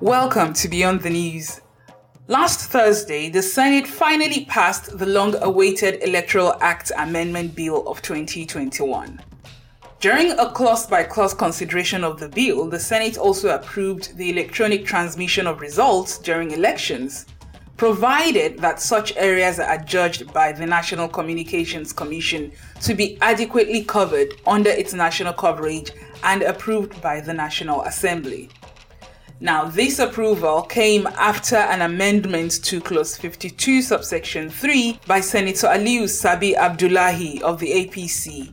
Welcome to Beyond the News. Last Thursday, the Senate finally passed the long awaited Electoral Act Amendment Bill of 2021. During a clause by clause consideration of the bill, the Senate also approved the electronic transmission of results during elections, provided that such areas are judged by the National Communications Commission to be adequately covered under its national coverage and approved by the National Assembly. Now, this approval came after an amendment to Clause 52, subsection 3 by Senator Aliyu Sabi Abdullahi of the APC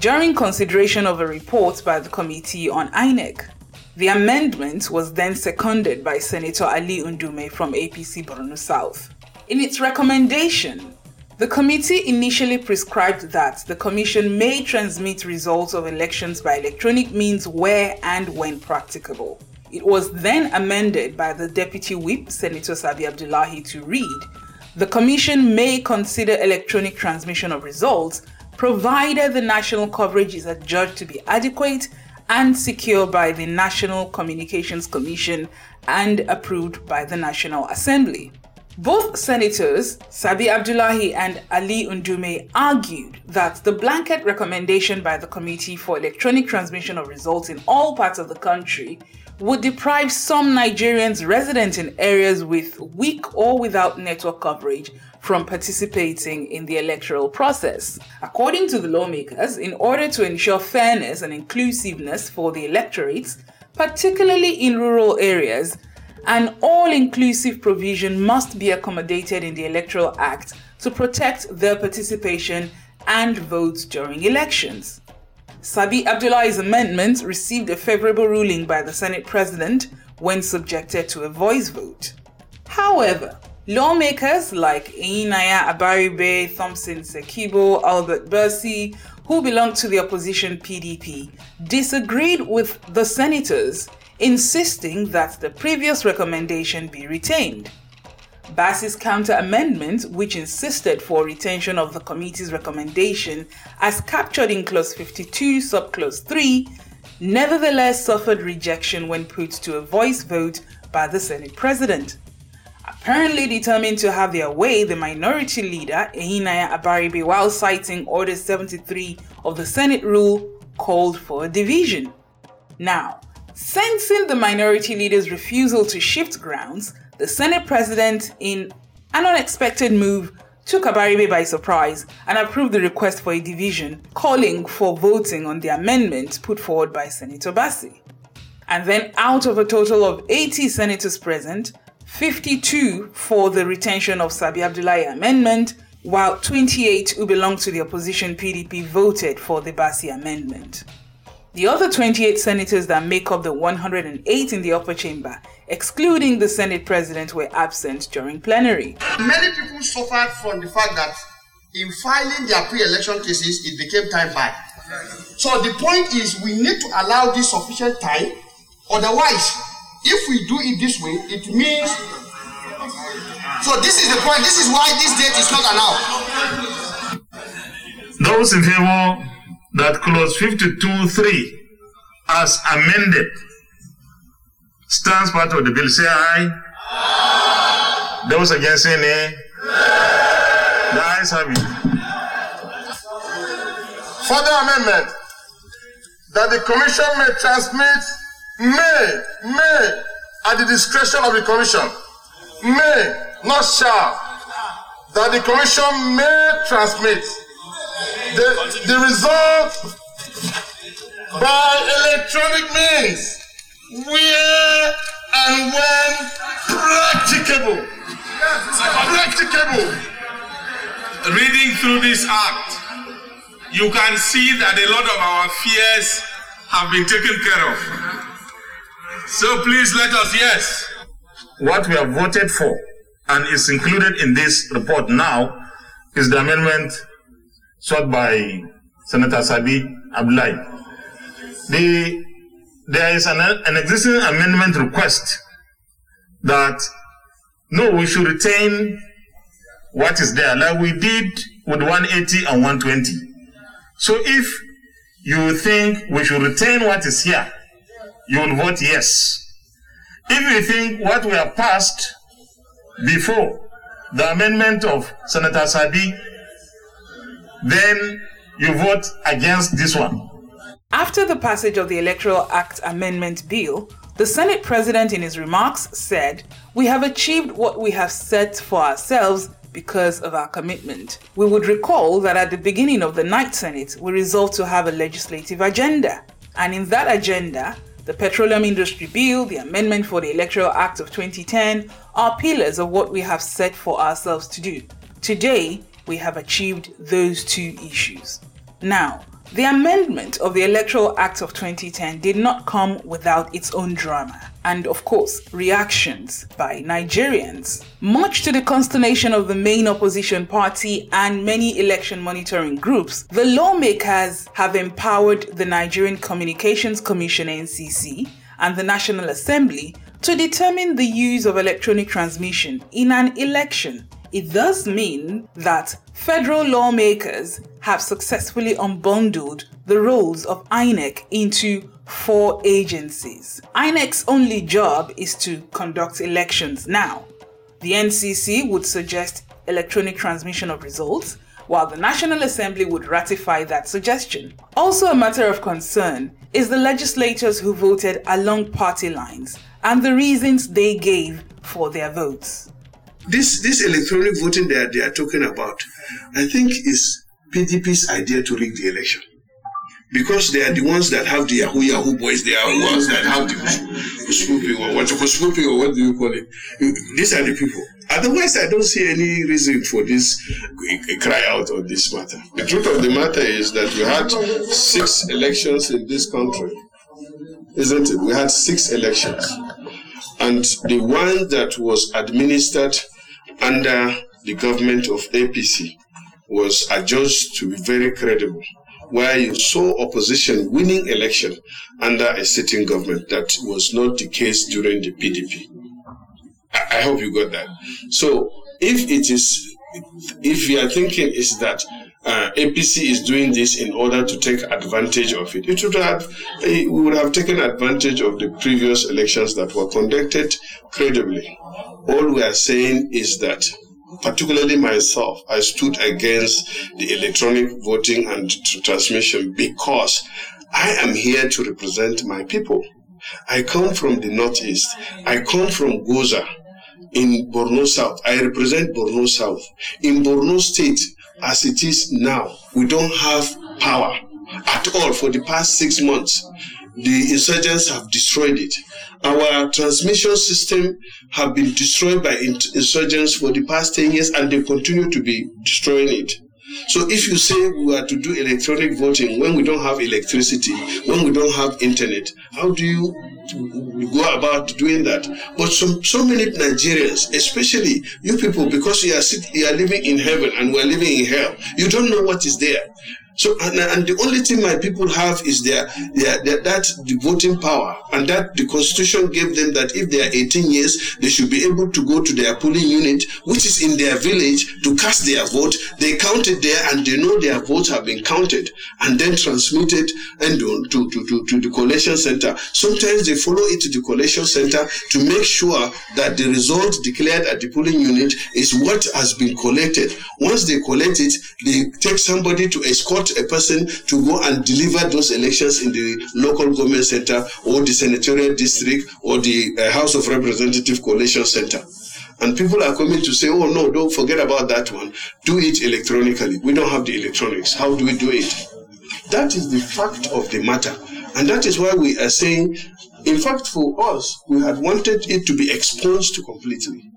during consideration of a report by the Committee on INEC. The amendment was then seconded by Senator Ali Ndume from APC Borno South. In its recommendation, the committee initially prescribed that the Commission may transmit results of elections by electronic means where and when practicable. It was then amended by the Deputy Whip, Senator Sabi Abdullahi, to read The Commission may consider electronic transmission of results provided the national coverage is adjudged to be adequate and secure by the National Communications Commission and approved by the National Assembly. Both senators, Sabi Abdullahi and Ali Ndume, argued that the blanket recommendation by the Committee for Electronic Transmission of Results in all parts of the country would deprive some Nigerians resident in areas with weak or without network coverage from participating in the electoral process. According to the lawmakers, in order to ensure fairness and inclusiveness for the electorates, particularly in rural areas, an all inclusive provision must be accommodated in the Electoral Act to protect their participation and votes during elections. Sabi Abdullahi's amendment received a favorable ruling by the Senate President when subjected to a voice vote. However, lawmakers like Enyinnaya Abaribe, Thompson Sekibo, Albert Bassey, who belong to the opposition PDP, disagreed with the senators, insisting that the previous recommendation be retained. Bassey's counter amendment, which insisted for retention of the committee's recommendation as captured in Clause 52, Subclause 3, nevertheless suffered rejection when put to a voice vote by the Senate President. Apparently determined to have their way, the minority leader, Enyinnaya Abaribe, while citing Order 73 of the Senate rule, called for a division. Now, sensing the minority leader's refusal to shift grounds, the Senate president, in an unexpected move, took Abaribe by surprise and approved the request for a division, calling for voting on the amendment put forward by Senator Bassey. And then, out of a total of 80 senators present, 52 for the retention of Sabi Abdullahi amendment, while 28 who belong to the opposition PDP voted for the Bassey amendment. The other 28 senators that make up the 108 in the upper chamber, excluding the Senate president, were absent during plenary. Many people suffered from the fact that in filing their pre election cases, it became time barred. So the point is, we need to allow this sufficient time. Otherwise, if we do it this way, it means. So this is the point. This is why this date is not allowed. Those in favor that clause 52.3 as amended stands part of the bill. Say aye. aye. Those against say nay. The ayes have it. Further amendment that the commission may transmit, may, may, at the discretion of the commission, may, not shall, that the commission may transmit the, the result by electronic means where and when practicable. Practicable. Reading through this act, you can see that a lot of our fears have been taken care of. So please let us, yes. What we have voted for and is included in this report now is the amendment sought by Senator Sabi Abdullahi. The, there is an, an existing amendment request that no, we should retain what is there, like we did with 180 and 120. So if you think we should retain what is here, you will vote yes. If you think what we have passed before the amendment of Senator Sabi, then you vote against this one. After the passage of the Electoral Act Amendment Bill, the Senate President in his remarks said, We have achieved what we have set for ourselves because of our commitment. We would recall that at the beginning of the Ninth Senate, we resolved to have a legislative agenda. And in that agenda, the Petroleum Industry Bill, the amendment for the Electoral Act of 2010 are pillars of what we have set for ourselves to do. Today, we have achieved those two issues. Now, the amendment of the Electoral Act of 2010 did not come without its own drama and, of course, reactions by Nigerians. Much to the consternation of the main opposition party and many election monitoring groups, the lawmakers have empowered the Nigerian Communications Commission NCC and the National Assembly to determine the use of electronic transmission in an election it does mean that federal lawmakers have successfully unbundled the roles of INEC into four agencies. INEC's only job is to conduct elections now. The NCC would suggest electronic transmission of results, while the National Assembly would ratify that suggestion. Also, a matter of concern is the legislators who voted along party lines and the reasons they gave for their votes this this electronic voting that they are talking about, I think is PDP's idea to rig the election. Because they are the ones that have the Yahoo Yahoo boys, they are the ones that have the Hushpuppi or what or what do you call it? These are the people. Otherwise, I don't see any reason for this cry out on this matter. The truth of the matter is that we had six elections in this country, isn't it? We had six elections. And the one that was administered under the government of APC was adjudged to be very credible, where you saw opposition winning election under a sitting government. That was not the case during the PDP. I, I hope you got that. So if it is, if you are thinking is that uh, APC is doing this in order to take advantage of it. It would have, we would have taken advantage of the previous elections that were conducted credibly. All we are saying is that, particularly myself, I stood against the electronic voting and transmission because I am here to represent my people. I come from the Northeast. I come from Gwoza in Borno South. I represent Borno South. In Borno State, as it is now, we don't have power at all for the past six months. The insurgents have destroyed it. Our transmission system have been destroyed by insurgents for the past 10 years and they continue to be destroying it. So if you say we are to do electronic voting when we don't have electricity, when we don't have internet, how do you go about doing that? But so, so many Nigerians, especially you people, because you are, you are living in heaven and we are living in hell, you don't know what is there. So, and, and, the only thing my people have is their, their, their, that the voting power, and that the constitution gave them that if they are 18 years, they should be able to go to their polling unit, which is in their village, to cast their vote. They count it there, and they know their votes have been counted, and then transmitted and to, to, to, to the collation center. Sometimes they follow it to the collation center to make sure that the result declared at the polling unit is what has been collected. Once they collect it, they take somebody to escort a person to go and deliver those elections in the local government center or the senatorial district or the uh, House of Representative Collation Center. And people are coming to say, oh no, don't forget about that one. Do it electronically. We don't have the electronics. How do we do it? That is the fact of the matter. And that is why we are saying, in fact, for us, we had wanted it to be expunged completely.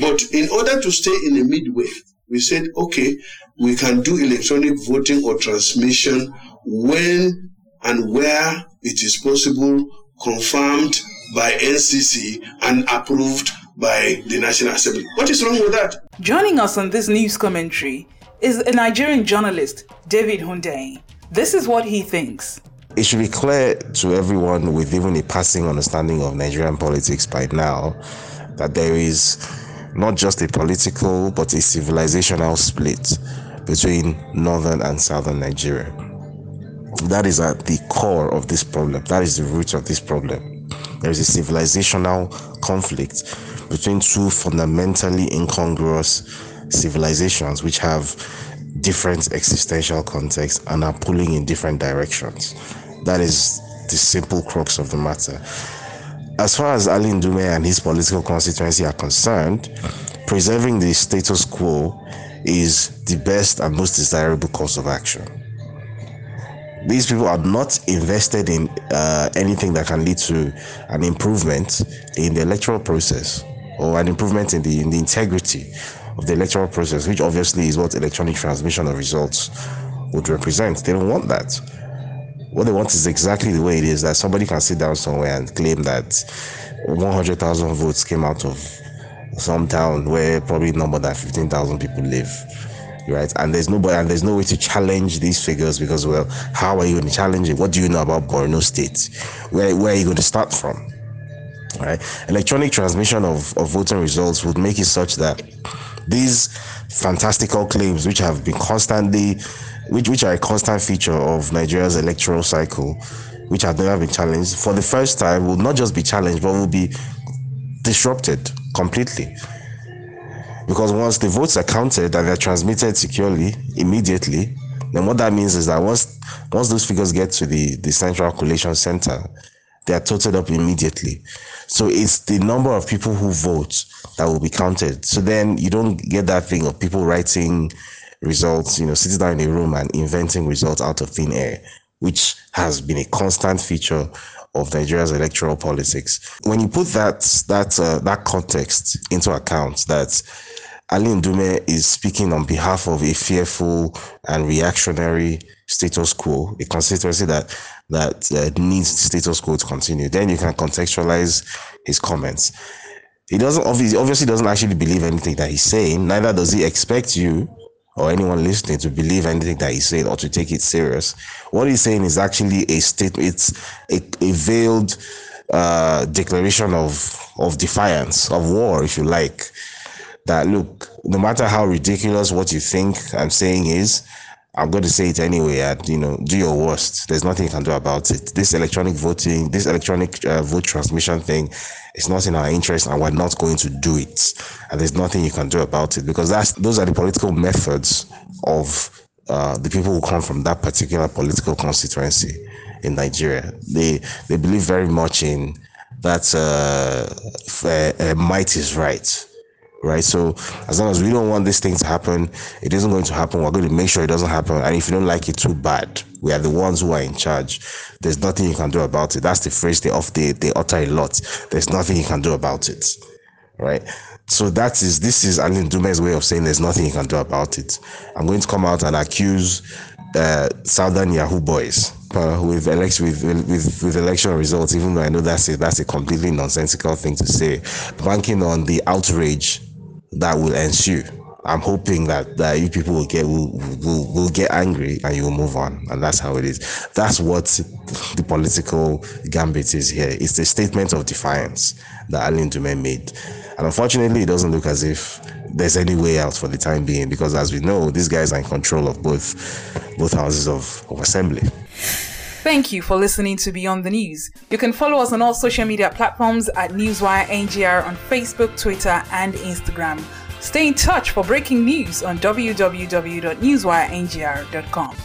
But in order to stay in a midway, we said, okay, we can do electronic voting or transmission when and where it is possible, confirmed by NCC and approved by the National Assembly. What is wrong with that? Joining us on this news commentary is a Nigerian journalist, David Hundeyin. This is what he thinks. It should be clear to everyone with even a passing understanding of Nigerian politics by now that there is not just a political but a civilizational split between northern and southern Nigeria. That is at the core of this problem. That is the root of this problem. there is a civilizational conflict between two fundamentally incongruous civilizations which have different existential contexts and are pulling in different directions. That is the simple crux of the matter. As far as Ali Ndume and his political constituency are concerned, preserving the status quo is the best and most desirable course of action. These people are not invested in uh, anything that can lead to an improvement in the electoral process or an improvement in the in the integrity of the electoral process, which obviously is what electronic transmission of results would represent. They don't want that. What they want is exactly the way it is that somebody can sit down somewhere and claim that 100,000 votes came out of some town where probably no more than 15,000 people live right? And there's nobody and there's no way to challenge these figures because well how are you going to challenge it? What do you know about borno state? Where, where are you going to start from? Right? Electronic transmission of, of voting results would make it such that these fantastical claims, which have been constantly, which, which are a constant feature of Nigeria's electoral cycle, which have never been challenged, for the first time will not just be challenged, but will be disrupted completely. Because once the votes are counted and they're transmitted securely immediately, then what that means is that once once those figures get to the, the central collation center, they are totaled up immediately. So it's the number of people who vote that will be counted. So then you don't get that thing of people writing results, you know, sitting down in a room and inventing results out of thin air, which has been a constant feature of Nigeria's electoral politics. When you put that that uh, that context into account, that Ali Ndume is speaking on behalf of a fearful and reactionary status quo, a constituency that that uh, needs status quo to continue. Then you can contextualize his comments. He doesn't obviously obviously doesn't actually believe anything that he's saying. Neither does he expect you or anyone listening to believe anything that he's saying or to take it serious. What he's saying is actually a statement. It's a, a veiled uh, declaration of of defiance of war, if you like. That look, no matter how ridiculous what you think I'm saying is, I'm going to say it anyway. And you know, do your worst. There's nothing you can do about it. This electronic voting, this electronic uh, vote transmission thing, is not in our interest, and we're not going to do it. And there's nothing you can do about it because that's those are the political methods of uh, the people who come from that particular political constituency in Nigeria. They they believe very much in that uh, uh, might is right right? So as long as we don't want this thing to happen, it isn't going to happen. We're going to make sure it doesn't happen. And if you don't like it too bad, we are the ones who are in charge. There's nothing you can do about it. That's the phrase they off they, they utter a lot. There's nothing you can do about it. Right? So that is this is Ali Ndume's way of saying there's nothing you can do about it. I'm going to come out and accuse uh, Southern Yahoo boys uh, with election with, with with election results, even though I know that's a, that's a completely nonsensical thing to say, banking on the outrage that will ensue. I'm hoping that, that you people will get will, will, will get angry and you'll move on. And that's how it is. That's what the political gambit is here. It's a statement of defiance that Ali Ndume made. And unfortunately, it doesn't look as if there's any way out for the time being because as we know, these guys are in control of both both houses of, of assembly. Thank you for listening to Beyond the News. You can follow us on all social media platforms at Newswire NGR on Facebook, Twitter, and Instagram. Stay in touch for breaking news on www.newswirengr.com.